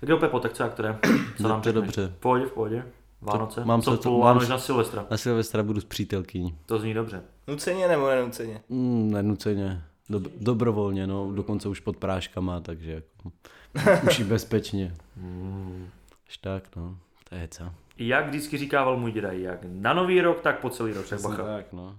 Tak jo, Pepo, tak co jak to jde? Co nám to řekneš? dobře. V pohodě, v pohodě. Vánoce? mám co se to- mám na Silvestra? Na Silvestra budu s přítelkyní. To zní dobře. Nuceně nebo nenuceně? Mm, nenuceně. Dob- dobrovolně, no, dokonce už pod práškama, takže jako, už i bezpečně. Až tak, no, to je co. Jak vždycky říkával můj děda, jak na nový rok, tak po celý rok. Tak, no.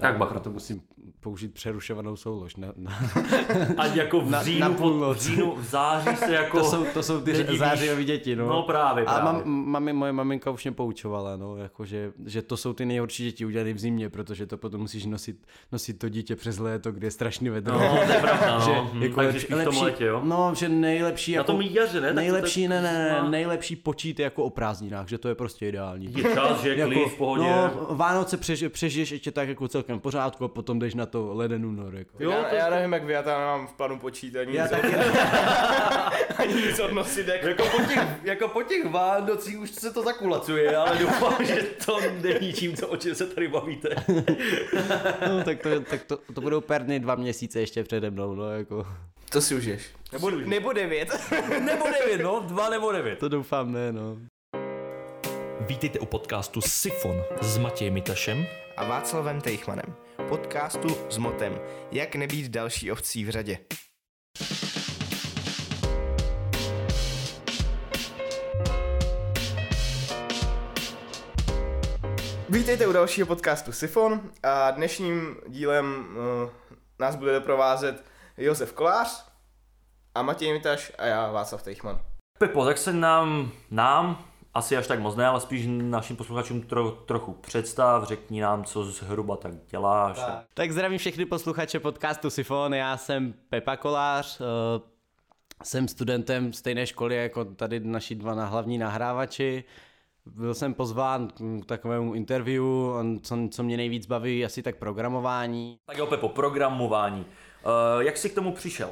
Tak bacha. Proto musím použít přerušovanou soulož. Na, na, A jako v Na- říjnu, na půlnoc. v říjnu, v září se jako... to, jsou, to jsou ty nedivíš. zářijové děti, no. No právě, A právě. mam, mami, moje maminka už mě poučovala, no, jako že, že to jsou ty nejhorší děti udělané v zimě, protože to potom musíš nosit, nosit to dítě přes léto, kde je strašný vedro. No, to je pravda, no. že Hm, jako takže lepší, spíš v tom lepší, létě, jo? No, že nejlepší Na jako, tom jaře, ne? Nejlepší, ne, ne, ne, no. nejlepší počít jako o prázdninách, že to je prostě ideální. Je čas, že je klid v pohodě. no, Vánoce přež, přežiješ ještě tak jako celkem v pořádku a potom jdeš na to leden únor. Jako. Jo, já, to- já nevím, jak vy, já tam nemám v plánu počít ani Já taky ani nic odnosit, jak... Jako po, těch, jako po těch Vánocích už se to zakulacuje, ale doufám, že to není tím, co, o čem se tady bavíte. no, tak, to, tak to, to budou perny dva měsíce ještě přede mnou, no, jako. To si užiješ. Nebo, nebo devět. nebo devět, no, dva nebo devět. To doufám ne, no. Vítejte u podcastu Sifon s Matějem Mitašem. A Václavem Tejchmanem. Podcastu s motem Jak nebýt další ovcí v řadě. Vítejte u dalšího podcastu Sifon a dnešním dílem uh, nás bude doprovázet Josef Kolář a Matěj Mitaš a já Václav Tejchman. Pepo, tak se nám, nám, asi až tak moc ne, ale spíš našim posluchačům tro, trochu představ, řekni nám, co zhruba tak děláš. Tak. Tak zdravím všechny posluchače podcastu Sifon, já jsem Pepa Kolář, eh, jsem studentem stejné školy jako tady naši dva na hlavní nahrávači. Byl jsem pozván k takovému interview, on- co, co mě nejvíc baví, asi tak programování. Tak jo, Pepo, programování. Uh, jak jsi k tomu přišel?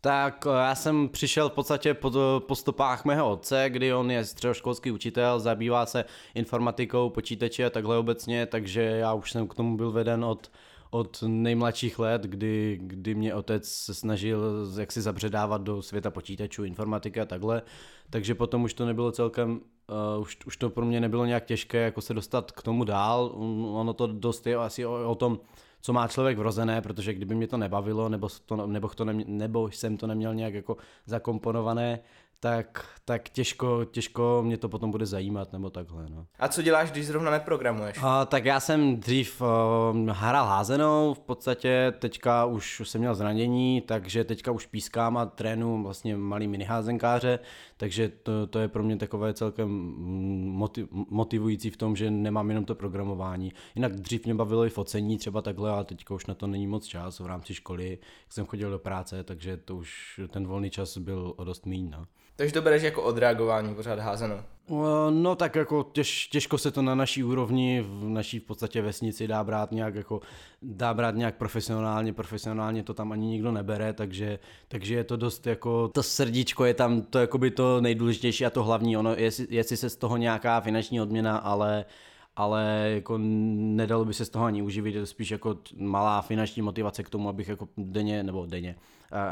Tak eh, já jsem přišel v podstatě po, po stopách mého otce, kdy on je středoškolský učitel, zabývá se informatikou, počítači a takhle obecně, takže já už jsem k tomu byl veden od, od nejmladších let, kdy, kdy mě otec se snažil jak si zabředávat do světa počítačů, informatiky a takhle, takže potom už to nebylo celkem, uh, už, už to pro mě nebylo nějak těžké jako se dostat k tomu dál, ono to dost je asi o, o tom, co má člověk vrozené, protože kdyby mě to nebavilo, nebo, to, nebo, to nemě, nebo jsem to neměl nějak jako zakomponované, tak, tak těžko, těžko mě to potom bude zajímat, nebo takhle, no. A co děláš, když zrovna neprogramuješ? A, tak já jsem dřív uh, hrál házenou, v podstatě teďka už jsem měl zranění, takže teďka už pískám a trénu vlastně malý miniházenkáře, takže to, to je pro mě takové celkem motiv, motivující v tom, že nemám jenom to programování. Jinak dřív mě bavilo i focení třeba takhle, ale teďka už na to není moc čas v rámci školy, jsem chodil do práce, takže to už ten volný čas byl o dost míň, no. Takže to bereš jako odreagování pořád házenou. Eh, No tak jako těž, těžko se to na naší úrovni, v naší v podstatě vesnici dá brát nějak jako, dá brát nějak profesionálně, profesionálně to tam ani nikdo nebere, takže, takže je to dost jako, to srdíčko je tam to jako by to nejdůležitější a to hlavní, ono, jestli, jestli se z toho nějaká finanční odměna, ale ale jako nedalo by se z toho ani uživit, je to spíš jako malá finanční motivace k tomu, abych jako denně, nebo denně,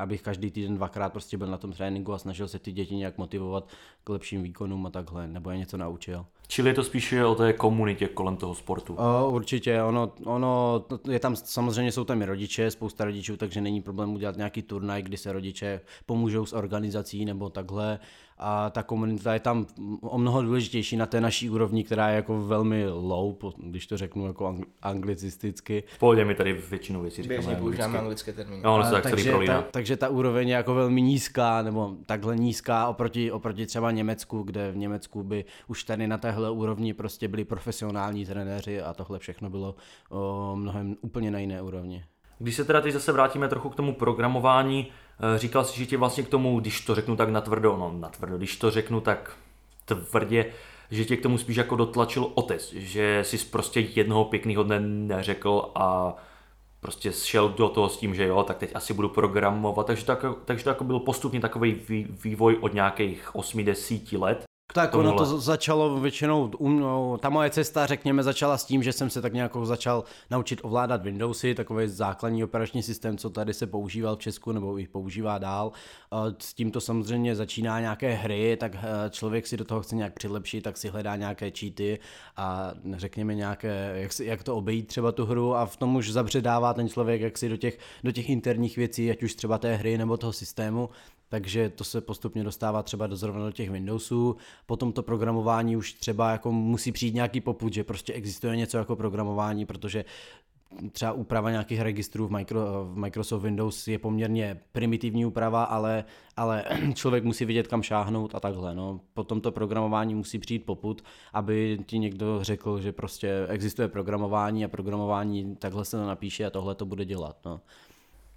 abych každý týden dvakrát prostě byl na tom tréninku a snažil se ty děti nějak motivovat k lepším výkonům a takhle, nebo je něco naučil. Čili je to spíše o té komunitě kolem toho sportu. O, určitě, ono, ono, je tam, samozřejmě jsou tam i rodiče, spousta rodičů, takže není problém udělat nějaký turnaj, kdy se rodiče pomůžou s organizací nebo takhle a ta komunita je tam o mnoho důležitější na té naší úrovni, která je jako velmi low, když to řeknu jako ang- anglicisticky. V pohodě mi tady většinu věcí říkáme Běžně používáme anglické termíny. No, ono se tak takže, ta, takže ta úroveň je jako velmi nízká, nebo takhle nízká oproti, oproti třeba Německu, kde v Německu by už tady na téhle úrovni prostě byli profesionální trenéři a tohle všechno bylo o, mnohem úplně na jiné úrovni. Když se teda teď zase vrátíme trochu k tomu programování, eh, říkal jsi, že tě vlastně k tomu, když to řeknu tak natvrdo, no natvrdo, když to řeknu tak tvrdě, že tě k tomu spíš jako dotlačil otec, že jsi prostě jednoho pěkného dne neřekl a prostě šel do toho s tím, že jo, tak teď asi budu programovat, takže to, jako, takže to jako byl postupně takový vý- vývoj od nějakých 8-10 let Tak ono to začalo většinou, um, ta moje cesta, řekněme, začala s tím, že jsem se tak nějak začal naučit ovládat Windowsy, takový základní operační systém, co tady se používal v Česku nebo i používá dál. S tím to samozřejmě začíná nějaké hry, tak eh, člověk si do toho chce nějak přilepšit, tak si hledá nějaké cheaty a řekněme nějaké, jak, si, jak to obejít třeba tu hru a v tom už zabředává ten člověk, jak si do těch, do těch interních věcí, ať už třeba té hry nebo toho systému, takže to se postupně dostává třeba do zrovna do těch Windowsů. Potom to programování už třeba jako musí přijít nějaký poput, že prostě existuje něco jako programování, protože třeba úprava nějakých registrů v, micro, v Microsoft Windows je poměrně primitivní úprava, ale, ale člověk musí vidět, kam šáhnout a takhle. No. Potom to programování musí přijít poput, aby ti někdo řekl, že prostě existuje programování a programování takhle se to napíše a tohle to bude dělat. No.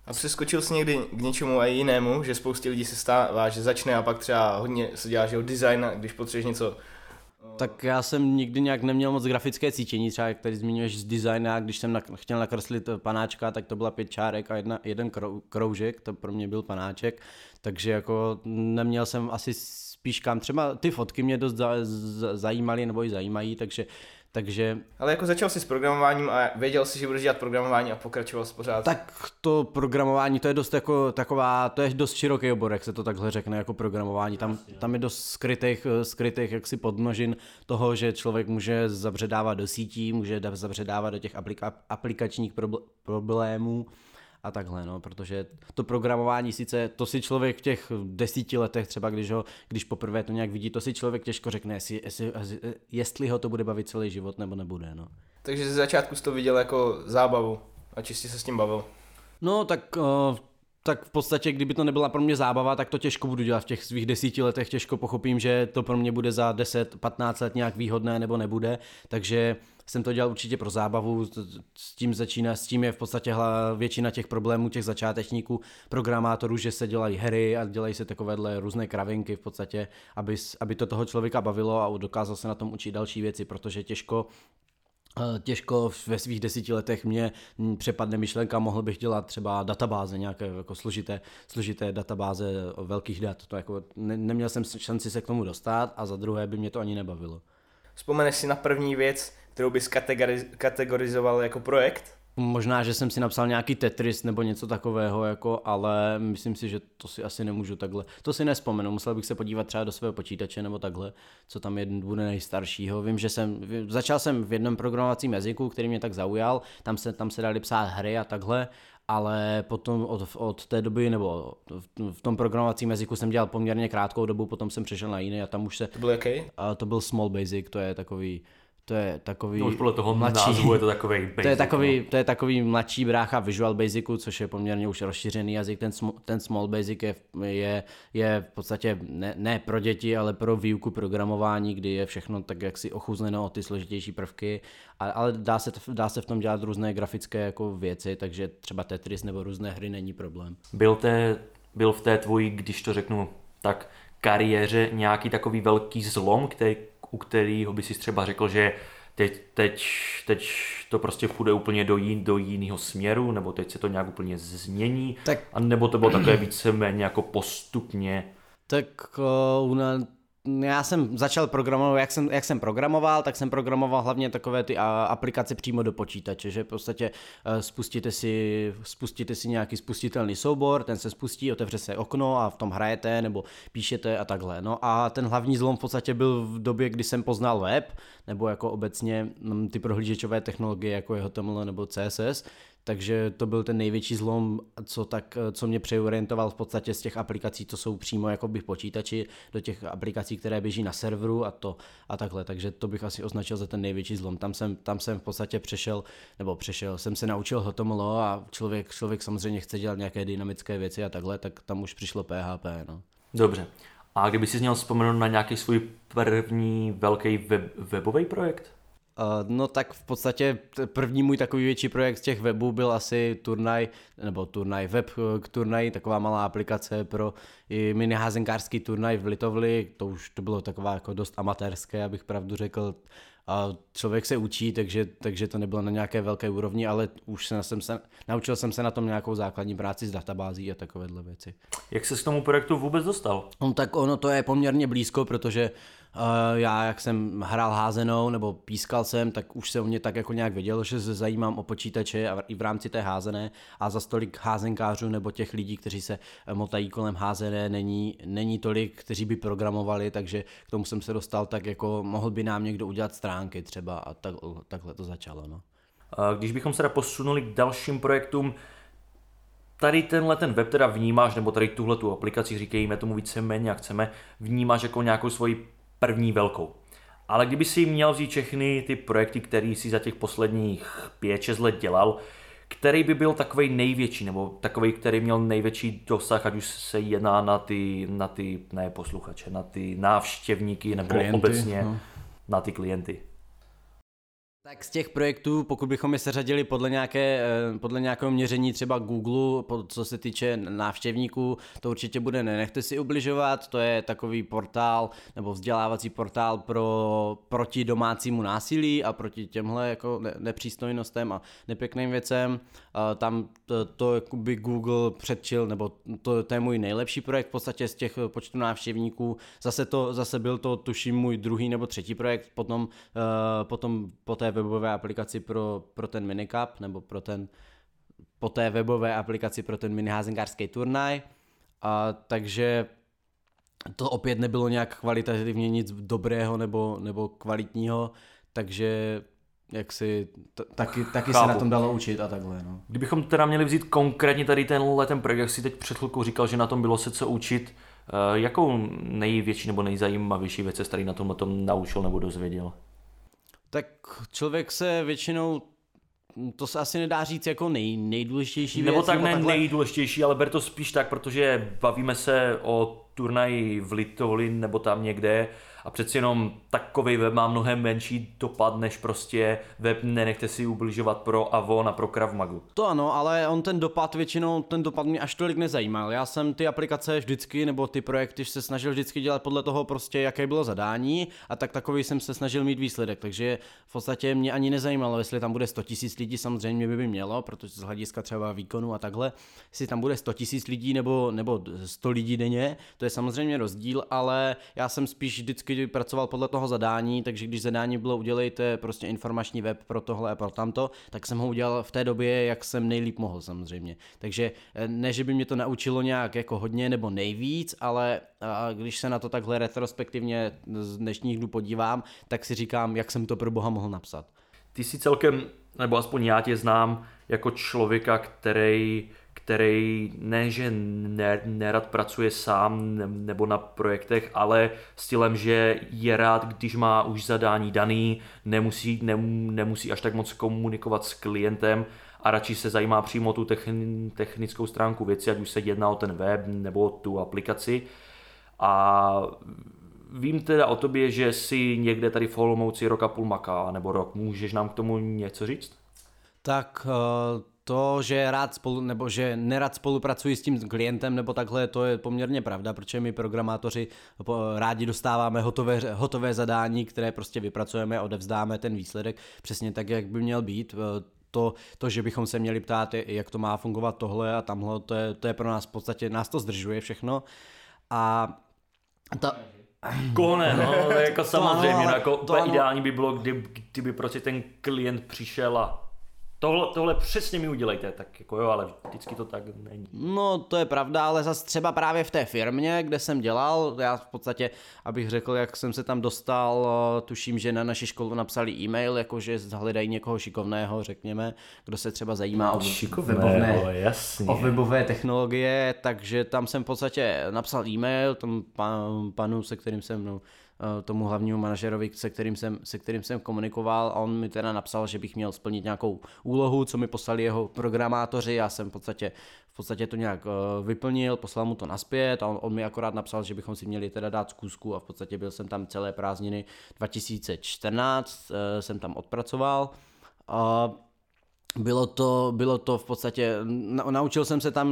A přeskočil jsi někdy k něčemu a jinému, že spoustě lidí se stává, že začne a pak třeba hodně se dělá, že design, když potřebuješ něco tak já jsem nikdy nějak neměl moc grafické cítění, třeba jak tady zmiňuješ z designa, když jsem nak- chtěl nakreslit panáčka, tak to byla pět čárek a jedna, jeden krou- kroužek, to pro mě byl panáček, takže jako neměl jsem asi spíš kam, třeba ty fotky mě dost za- z- zajímaly nebo i zajímají, takže takže... Ale jako začal jsi s programováním a věděl jsi, že budeš dělat programování a pokračoval jsi pořád. Tak to programování, to je dost jako taková, to je dost široký obor, jak se to takhle řekne, jako programování. Tam, tam je dost skrytých, skrytých jaksi podmnožin toho, že člověk může zabředávat do sítí, může zabředávat do těch aplika, aplikačních problémů a takhle, no, protože to programování sice, to si člověk v těch desíti letech, třeba když, ho, když poprvé to nějak vidí, to si člověk těžko řekne, jestli, jestli, jestli ho to bude bavit celý život nebo nebude, no. Takže ze začátku jsi to viděl jako zábavu a čistě se s tím bavil. No, tak uh, tak v podstatě, kdyby to nebyla pro mě zábava, tak to těžko budu dělat v těch svých desíti letech, těžko pochopím, že to pro mě bude za 10-15 let nějak výhodné nebo nebude, takže jsem to dělal určitě pro zábavu, s tím začíná, s tím je v podstatě většina těch problémů těch začátečníků, programátorů, že se dělají hry a dělají se takovéhle různé kravinky v podstatě, aby, aby to toho člověka bavilo a dokázal se na tom učit další věci, protože těžko Eh, těžko ve svých desíti letech mě přepadne myšlenka, mohl bych dělat třeba databáze, nějaké jako složité, složité databáze velkých dat. To jako ne, neměl jsem šanci se k tomu dostat a za druhé by mě to ani nebavilo. Vzpomeneš si na první věc, kterou bys kategoriz- kategorizoval jako projekt? Možná, že jsem si napsal nějaký Tetris nebo něco takového, jako, ale myslím si, že to si asi nemůžu takhle. To si nespomenu, musel bych se podívat třeba do svého počítače nebo takhle, co tam je, bude nejstaršího. Vím, že jsem, začal jsem v jednom programovacím jazyku, který mě tak zaujal, tam se, tam se dali psát hry a takhle, ale potom od, od té doby, nebo v, v tom programovacím jazyku jsem dělal poměrně krátkou dobu, potom jsem přešel na jiný a tam už se... To byl jaký? A to byl Small Basic, to je takový to je takový... No už podle toho mladší, názvu je to takový basic. To je takový, no. to je takový mladší brácha Visual Basicu, což je poměrně už rozšířený jazyk. Ten, ten Small Basic je, je, je v podstatě ne, ne, pro děti, ale pro výuku programování, kdy je všechno tak jaksi ochuzleno o ty složitější prvky, ale, ale dá, se, dá se v tom dělat různé grafické jako věci, takže třeba Tetris nebo různé hry není problém. Byl, té, byl v té tvoji, když to řeknu tak, kariéře nějaký takový velký zlom, který u kterého by si třeba řekl, že teď, teď, teď to prostě půjde úplně do, jin, do jiného směru, nebo teď se to nějak úplně změní, tak, a nebo to bylo takové víceméně jako postupně? Tak uh, já jsem začal programovat, jak jsem, jak jsem programoval, tak jsem programoval hlavně takové ty aplikace přímo do počítače, že v podstatě eh, spustíte si, spustíte si nějaký spustitelný soubor, ten se spustí, otevře se okno a v tom hrajete nebo píšete a takhle. No a ten hlavní zlom v podstatě byl v době, kdy jsem poznal web, nebo jako obecně mm, ty prohlížečové technologie, jako je HTML nebo CSS, takže to byl ten největší zlom, co, tak, co mě přeorientoval v podstatě z těch aplikací, co jsou přímo jako v počítači, do těch aplikací, které běží na serveru a to a takhle. Takže to bych asi označil za ten největší zlom. Tam jsem, tam jsem v podstatě přešel, nebo přešel, jsem se naučil HTML a člověk, člověk samozřejmě chce dělat nějaké dynamické věci a takhle, tak tam už přišlo PHP. No. Dobře. A kdyby si měl vzpomenout na nějaký svůj první velký web, webový projekt? Uh, no tak v podstatě první můj takový větší projekt z těch webů byl asi turnaj, nebo turnaj, web eh, k turnaj, taková malá aplikace pro i mini házenkářský turnaj v Litovli, to už to bylo taková jako dost amatérské, abych pravdu řekl. a člověk se učí, takže, takže to nebylo na nějaké velké úrovni, ale už jsem, jsem se, naučil jsem se na tom nějakou základní práci s databází a takovéhle věci. Jak se k tomu projektu vůbec dostal? No, tak ono to je poměrně blízko, protože uh, já, jak jsem hrál házenou nebo pískal jsem, tak už se o mě tak jako nějak vědělo, že se zajímám o počítače a i v rámci té házené a za stolik házenkářů nebo těch lidí, kteří se motají kolem házené, není, není tolik, kteří by programovali, takže k tomu jsem se dostal tak jako mohl by nám někdo udělat stránky třeba a tak, takhle to začalo. No. Když bychom se teda posunuli k dalším projektům, tady tenhle ten web teda vnímáš, nebo tady tuhle tu aplikaci, říkejme tomu více méně, jak chceme, vnímáš jako nějakou svoji první velkou. Ale kdyby si měl vzít všechny ty projekty, které si za těch posledních 5-6 let dělal, který by byl takový největší, nebo takový, který měl největší dosah, ať už se jedná na ty, na ty ne posluchače, na ty návštěvníky, nebo klienty, obecně no. na ty klienty. Tak z těch projektů, pokud bychom je seřadili podle, nějaké, eh, podle nějakého měření třeba Google, co se týče návštěvníků, to určitě bude Nenechte si ubližovat, to je takový portál nebo vzdělávací portál pro, proti domácímu násilí a proti těmhle jako nepřístojnostem a nepěkným věcem. Tam to, to by Google předčil, nebo to, to je můj nejlepší projekt v podstatě z těch počtu návštěvníků. Zase, to, zase byl to tuším můj druhý nebo třetí projekt, potom, eh, potom po té webové aplikaci pro, pro ten minicup, nebo pro ten, po té webové aplikaci pro ten miniházenkářský turnaj. A, takže to opět nebylo nějak kvalitativně nic dobrého nebo, nebo kvalitního, takže jak si t- taky, taky se na tom dalo učit a takhle. No. Kdybychom teda měli vzít konkrétně tady tenhle ten projekt, jak si teď před chvilkou říkal, že na tom bylo se co učit, uh, jakou největší nebo nejzajímavější věc se tady na tomhle tom naučil nebo dozvěděl? Tak člověk se většinou to se asi nedá říct jako nej, nejdůležitější věc. Nebo tak ne takhle... nejdůležitější, ale ber to spíš tak, protože bavíme se o turnaji v Litolin nebo tam někde a přeci jenom takový web má mnohem menší dopad, než prostě web nenechte si ubližovat pro Avon a pro Krav Magu. To ano, ale on ten dopad většinou, ten dopad mě až tolik nezajímal. Já jsem ty aplikace vždycky, nebo ty projekty se snažil vždycky dělat podle toho prostě, jaké bylo zadání a tak takový jsem se snažil mít výsledek, takže v podstatě mě ani nezajímalo, jestli tam bude 100 000 lidí, samozřejmě by, by mělo, protože z hlediska třeba výkonu a takhle, jestli tam bude 100 000 lidí nebo, nebo 100 lidí denně, to je samozřejmě rozdíl, ale já jsem spíš vždycky pracoval podle toho zadání, takže když zadání bylo udělejte prostě informační web pro tohle a pro tamto, tak jsem ho udělal v té době, jak jsem nejlíp mohl samozřejmě. Takže eh, ne, že by mě to naučilo nějak jako hodně nebo nejvíc, ale když se na to takhle retrospektivně z dnešních dnů podívám, tak si říkám, jak jsem to pro boha mohl napsat. Ty si celkem, nebo aspoň já tě znám jako člověka, který který ne, že ne, nerad pracuje sám nebo na projektech, ale stylem, že je rád, když má už zadání daný, nemusí, nemusí až tak moc komunikovat s klientem a radši se zajímá přímo tu technickou stránku věci, ať už se jedná o ten web nebo tu aplikaci. A vím teda o tobě, že si někde tady v Olomouci rok a půl maká, nebo rok. Můžeš nám k tomu něco říct? Tak uh to, že rád spolu, nebo že nerad spolupracuji s tím klientem nebo takhle, to je poměrně pravda, protože my programátoři rádi dostáváme hotové, hotové zadání, které prostě vypracujeme, odevzdáme ten výsledek přesně tak, jak by měl být. To, to, že bychom se měli ptát, jak to má fungovat tohle a tamhle, to je, to je pro nás v podstatě, nás to zdržuje všechno. A ta, Koho ne, no, jako samozřejmě, to no, jako to ideální by bylo, kdyby, kdyby prostě ten klient přišel a Tohle, tohle přesně mi udělejte, tak jako jo, ale vždycky to tak není. No to je pravda, ale zase třeba právě v té firmě, kde jsem dělal, já v podstatě, abych řekl, jak jsem se tam dostal, eh, tuším, že na naši školu napsali e-mail, jakože hledají někoho šikovného, řekněme, kdo se třeba zajímá o webové, jasně. o webové technologie, takže tam jsem v podstatě napsal e-mail tomu panu, se kterým jsem no, tomu hlavnímu manažerovi, se kterým, jsem, se kterým jsem komunikoval a on mi teda napsal, že bych měl splnit nějakou úlohu, co mi poslali jeho programátoři, já jsem v podstatě, v podstatě to nějak uh, vyplnil, poslal mu to naspět a on, on mi akorát napsal, že bychom si měli teda dát zkusku a v podstatě byl jsem tam celé prázdniny 2014, uh, eh, jsem tam odpracoval. Bylo to, bylo to v podstatě, naučil jsem se tam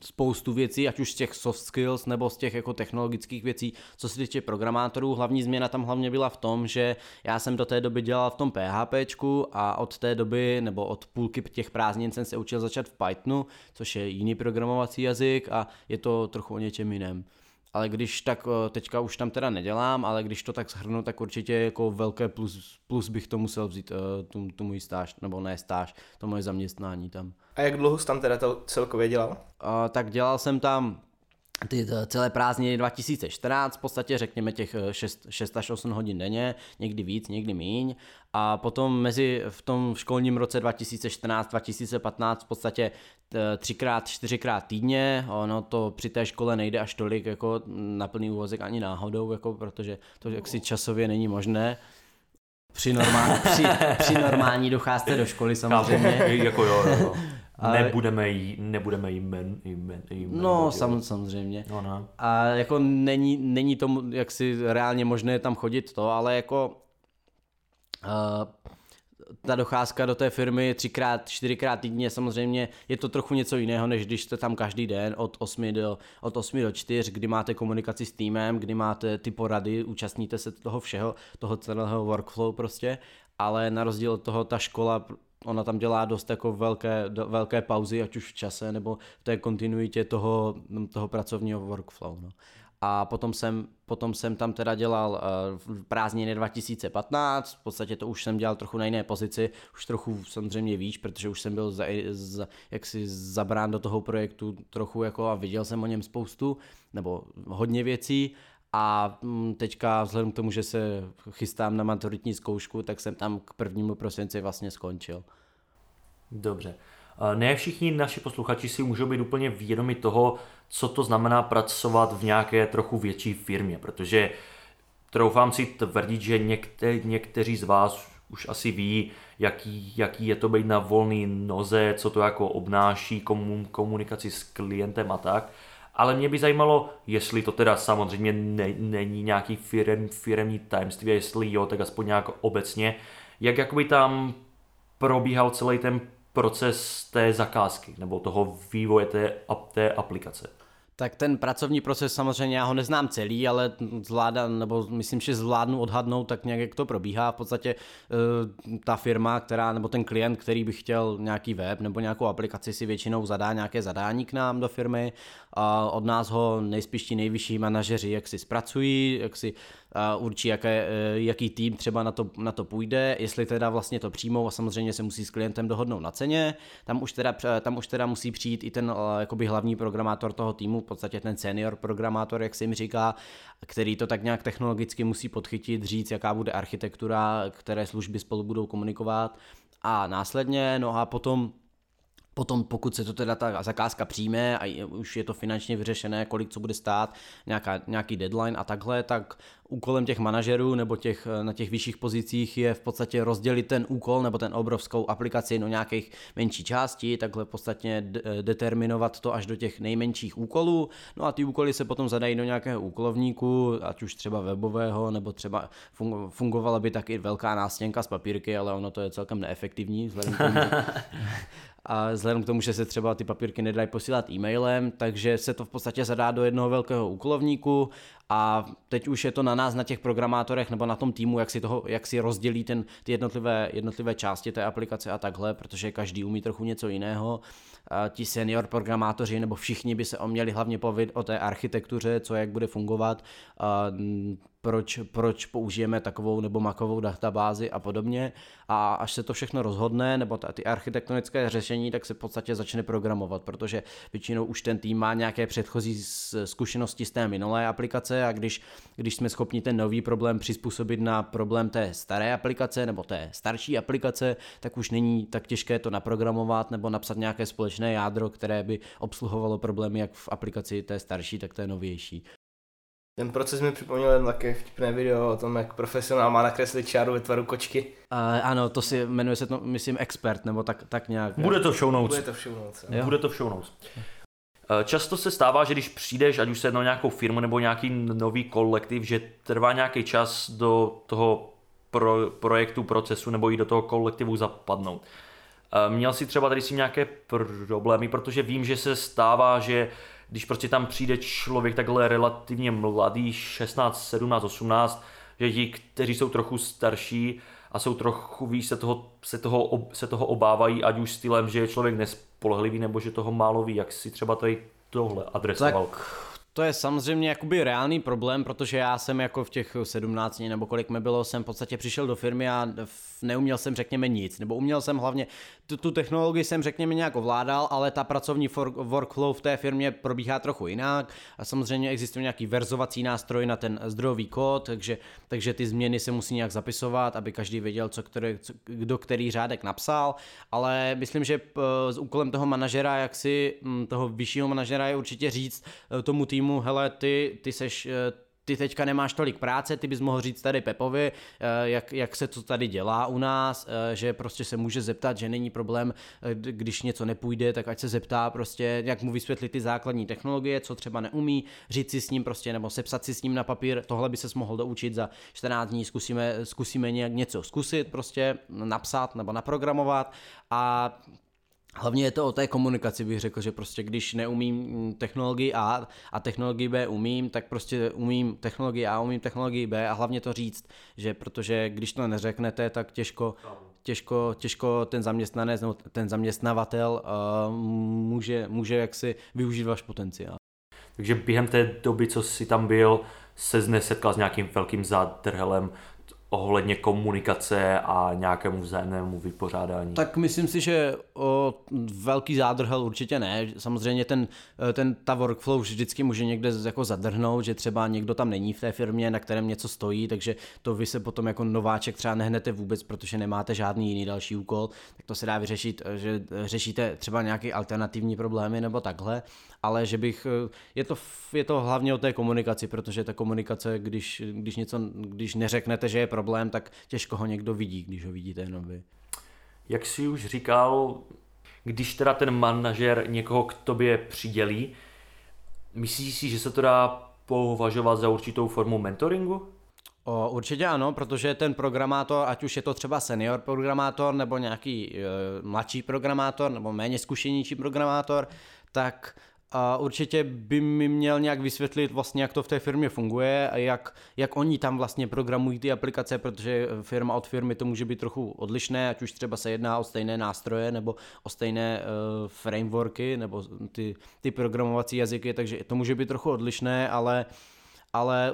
spoustu věcí, ať už z těch soft skills nebo z těch jako technologických věcí, co se týče programátorů. Hlavní změna tam hlavně byla v tom, že já jsem do té doby dělal v tom PHPčku a od té doby, nebo od půlky těch prázdnin jsem se učil začat v Pythonu, což je jiný programovací jazyk a je to trochu o něčem jiném ale když tak, eh, teďka už tam teda nedělám, ale když to tak shrnu, tak určitě jako velké plus, plus bych to musel vzít, uh, tu, tu můj stáž, nebo ne stáž, to moje zaměstnání tam. A jak dlouho jsi tam teda to celkově dělal? Uh, tak dělal jsem tam ty celé prázdniny 2014, v podstatě řekněme těch 6, 6 až 8 hodin denně, někdy víc, někdy míň. A potom mezi v tom školním roce 2014-2015 v podstatě třikrát, čtyřikrát týdně, ono to při té škole nejde až tolik jako na plný úvozek ani náhodou, jako protože to jaksi časově není možné. Při, normál, při, při normální docházce do školy samozřejmě. jako jo, jo. Ale... Nebudeme jí, nebudeme jí jmen, jmen, jmen No, sam, samozřejmě. No, no. A jako není, není to jaksi reálně možné tam chodit to, ale jako uh, ta docházka do té firmy třikrát, čtyřikrát týdně samozřejmě je to trochu něco jiného, než když jste tam každý den od 8 do, od 8 do 4, kdy máte komunikaci s týmem, kdy máte ty porady, účastníte se toho všeho, toho celého workflow prostě, ale na rozdíl od toho ta škola ona tam dělá dost jako velké, velké pauzy, ať už v čase nebo v té kontinuitě toho, toho pracovního workflow. No. A potom jsem, potom jsem tam teda dělal uh, v prázdniny 2015, v podstatě to už jsem dělal trochu na jiné pozici, už trochu samozřejmě víc, protože už jsem byl za, za, jaksi zabrán do toho projektu trochu jako a viděl jsem o něm spoustu, nebo hodně věcí a mm, teďka vzhledem k tomu, že se chystám na maturitní zkoušku, tak jsem tam k prvnímu prosinci vlastně skončil. Dobře. Ne všichni naši posluchači si můžou být úplně vědomi toho, co to znamená pracovat v nějaké trochu větší firmě, protože troufám si tvrdit, že někte, někteří z vás už asi ví, jaký, jaký je to být na volné noze, co to jako obnáší komun, komunikaci s klientem a tak. Ale mě by zajímalo, jestli to teda samozřejmě ne, není nějaký firem, firemní tajemství, a jestli jo, tak aspoň nějak obecně, jak jakoby tam probíhal celý ten proces té zakázky nebo toho vývoje té, té aplikace? Tak ten pracovní proces samozřejmě já ho neznám celý, ale zvládám, nebo myslím, že zvládnu odhadnout tak nějak, jak to probíhá. V podstatě eh, ta firma, která, nebo ten klient, který by chtěl nějaký web nebo nějakou aplikaci, si většinou zadá nějaké zadání k nám do firmy a od nás ho nejspíš ti nejvyšší manažeři jak si zpracují, jak si určí, jaké, eh, jaký tým třeba na to, na to půjde, jestli teda vlastně to přijmou a samozřejmě se musí s klientem dohodnout na ceně. Tam už teda, tam už teda musí přijít i ten eh, jakoby hlavní programátor toho týmu, v podstatě ten senior programátor, jak se jim říká, který to tak nějak technologicky musí podchytit, říct, jaká bude architektura, které služby spolu budou komunikovat a následně, no a potom Potom, pokud se to teda ta zakázka přijme a už je to finančně vyřešené, kolik co bude stát, nějaká, nějaký deadline a takhle, tak úkolem těch manažerů nebo těch, na těch vyšších pozicích je v podstatě rozdělit ten úkol nebo ten obrovskou aplikaci do nějakých menší částí, takhle v podstatě de- determinovat to až do těch nejmenších úkolů. No a ty úkoly se potom zadají do nějakého úkolovníku, ať už třeba webového, nebo třeba fungovala by taky velká nástěnka z papírky, ale ono to je celkem neefektivní vzhledem k tomu, a vzhledem k tomu, že se třeba ty papírky nedají posílat e-mailem, takže se to v podstatě zadá do jednoho velkého úkolovníku a teď už je to na nás, na těch programátorech nebo na tom týmu, jak si, toho, jak si rozdělí ten, ty jednotlivé, jednotlivé části té aplikace a takhle, protože každý umí trochu něco jiného. A ti senior programátoři nebo všichni by se měli hlavně povědět o té architektuře, co jak bude fungovat, a proč, proč použijeme takovou nebo makovou databázi a podobně. A až se to všechno rozhodne, nebo ta, ty architektonické řešení, tak se v podstatě začne programovat, protože většinou už ten tým má nějaké předchozí zkušenosti z té minulé aplikace a když, když jsme schopni ten nový problém přizpůsobit na problém té staré aplikace nebo té starší aplikace, tak už není tak těžké to naprogramovat nebo napsat nějaké společné jádro, které by obsluhovalo problémy jak v aplikaci té starší, tak té novější. Ten proces mi připomněl jen také vtipné video o tom, jak profesionál má nakreslit čáru ve tvaru kočky. Uh, ano, to si jmenuje se to, myslím, expert, nebo tak, tak nějak. Bude to v show notes. Bude to v show notes. Bude to v show notes. Eh, často se stává, že když přijdeš, ať už se jednou nějakou firmu nebo nějaký nový kolektiv, že trvá nějaký čas do toho pro, projektu, procesu nebo i do toho kolektivu zapadnout. Eh, Měl si třeba tady s tím nějaké problémy, protože vím, že se stává, že když prostě tam přijde člověk takhle relativně mladý, 16, 17, 18, že ti, kteří jsou trochu starší a jsou trochu víc, se toho, se toho, se toho obávají, ať už stylem, že je člověk nespolehlivý, nebo že toho málo ví, jak si třeba tady tohle adresoval. Tak to je samozřejmě jakoby reálný problém, protože já jsem jako v těch 17 nebo kolik mi bylo, jsem v podstatě přišel do firmy a neuměl jsem řekněme nic, nebo uměl jsem hlavně, tu, tu technologii jsem řekněme nějak ovládal, ale ta pracovní for, workflow v té firmě probíhá trochu jinak. A samozřejmě existuje nějaký verzovací nástroj na ten zdrojový kód, takže, takže ty změny se musí nějak zapisovat, aby každý věděl, co, který, co kdo který řádek napsal, ale myslím, že p- s úkolem toho manažera, jak si mm, toho vyššího manažera je určitě říct eh, tomu týmu, hele, ty, ty seš, eh, ty teďka nemáš tolik práce, ty bys mohl říct tady Pepovi, eh, jak, jak se to tady dělá u nás, eh, že prostě se může zeptat, že není problém, když něco nepůjde, tak ať se zeptá prostě, jak mu vysvětlit ty základní technologie, co třeba neumí, říct si s ním prostě, nebo sepsat si s ním na papír, tohle by se mohl doučit za 14 dní, zkusíme, zkusíme nějak něco zkusit, prostě napsat nebo naprogramovat a Hlavně je to o té komunikaci, bych řekl, že prostě když neumím mm, technologii A a technologii B umím, tak prostě umím technologii A, umím technologii B a hlavně to říct, že protože když to neřeknete, tak těžko, těžko, těžko ten zaměstnanec nebo ten zaměstnavatel uh, může, může jaksi využít váš potenciál. Takže během té doby, co jsi tam byl, se nesetkal s nějakým velkým zádrhelem ohledně komunikace a nějakému vzájemnému vypořádání. Tak myslím si, že o, velký zádrhel určitě ne. Samozřejmě ten, ten, ta workflow vždycky může někde jako zadrhnout, že třeba někdo tam není v té firmě, na kterém něco stojí, takže to vy se potom jako nováček třeba nehnete vůbec, protože nemáte žádný jiný další úkol, tak to se dá vyřešit, že řešíte třeba nějaké alternativní problémy nebo takhle, ale že bych, je to, je to hlavně o té komunikaci, protože ta komunikace, když, když něco, když neřeknete, že je problém, tak těžko ho někdo vidí, když ho vidíte jenom vy. Jak jsi už říkal, když teda ten manažer někoho k tobě přidělí, myslíš si, že se to dá považovat za určitou formu mentoringu? O, určitě ano, protože ten programátor, ať už je to třeba senior programátor nebo nějaký e, mladší programátor nebo méně zkušenější programátor, tak a určitě by mi měl nějak vysvětlit vlastně, jak to v té firmě funguje a jak, jak oni tam vlastně programují ty aplikace, protože firma od firmy to může být trochu odlišné, ať už třeba se jedná o stejné nástroje nebo o stejné uh, frameworky nebo ty, ty programovací jazyky, takže to může být trochu odlišné, ale, ale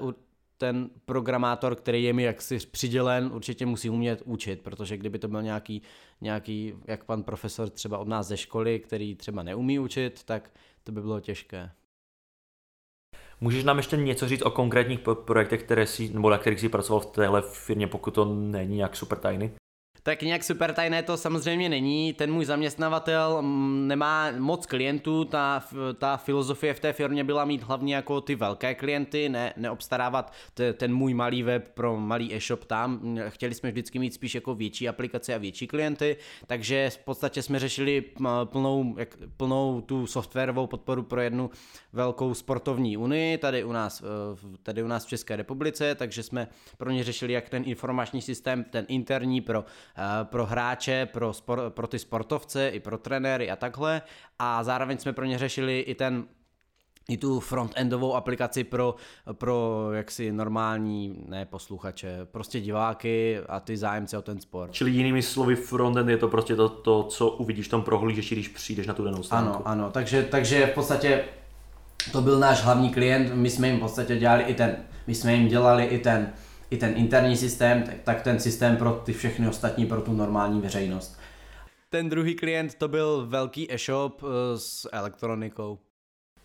ten programátor, který je mi jaksi přidělen, určitě musí umět učit, protože kdyby to byl nějaký, nějaký, jak pan profesor třeba od nás ze školy, který třeba neumí učit, tak to by bylo těžké. Můžeš nám ještě něco říct o konkrétních projektech, které jsi, nebo na kterých jsi pracoval v téhle firmě, pokud to není nějak super tajný? Tak nějak super tajné to samozřejmě není. Ten můj zaměstnavatel mm, nemá moc klientů, ta, ta filozofie v té firmě byla mít hlavně jako ty velké klienty, ne, neobstarávat t, ten můj malý web pro malý e-shop tam. Chtěli jsme vždycky mít spíš jako větší aplikace a větší klienty, takže v podstatě jsme řešili plnou, jak, plnou tu softwarovou podporu pro jednu velkou sportovní unii tady u nás, v- tady u nás v České republice, takže jsme pro ně řešili jak ten informační systém, ten interní pro, pro hráče, pro, spor, pro ty sportovce, i pro trenéry a takhle. A zároveň jsme pro ně řešili i ten i tu frontendovou aplikaci pro, pro jaksi normální, ne posluchače, prostě diváky a ty zájemce o ten sport. Čili jinými slovy, frontend je to prostě to, to co uvidíš v tom prohlížeči, když přijdeš na tu danou stránku. Ano, ano, takže, takže v podstatě to byl náš hlavní klient, my jsme jim v podstatě dělali i ten, my jsme jim dělali i ten, i ten interní systém, tak, tak ten systém pro ty všechny ostatní, pro tu normální veřejnost. Ten druhý klient to byl velký e-shop eh, s elektronikou.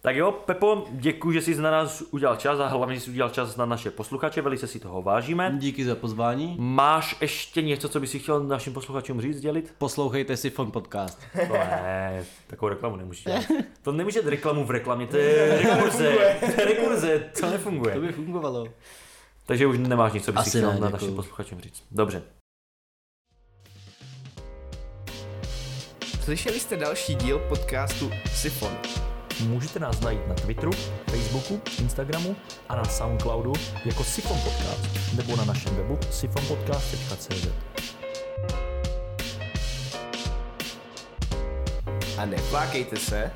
Tak jo, Pepo, děkuji, že jsi na nás udělal čas a hlavně jsi udělal čas na naše posluchače, velice si toho vážíme. Díky za pozvání. Máš ještě něco, co bys si chtěl našim posluchačům říct, dělit? Poslouchejte si Fon Podcast. To ne, takovou reklamu nemůžeš dělat. To nemůže dělat reklamu v reklamě, to je rekurze, to je rekurze, to nefunguje. To by fungovalo. Takže už nemáš nic, co bys chtěl ne, na našim posluchačům říct. Dobře. Slyšeli jste další díl podcastu Sifon. Můžete nás najít na Twitteru, Facebooku, Instagramu a na Soundcloudu jako Sifon Podcast nebo na našem webu sifonpodcast.cz. a neplákejte se.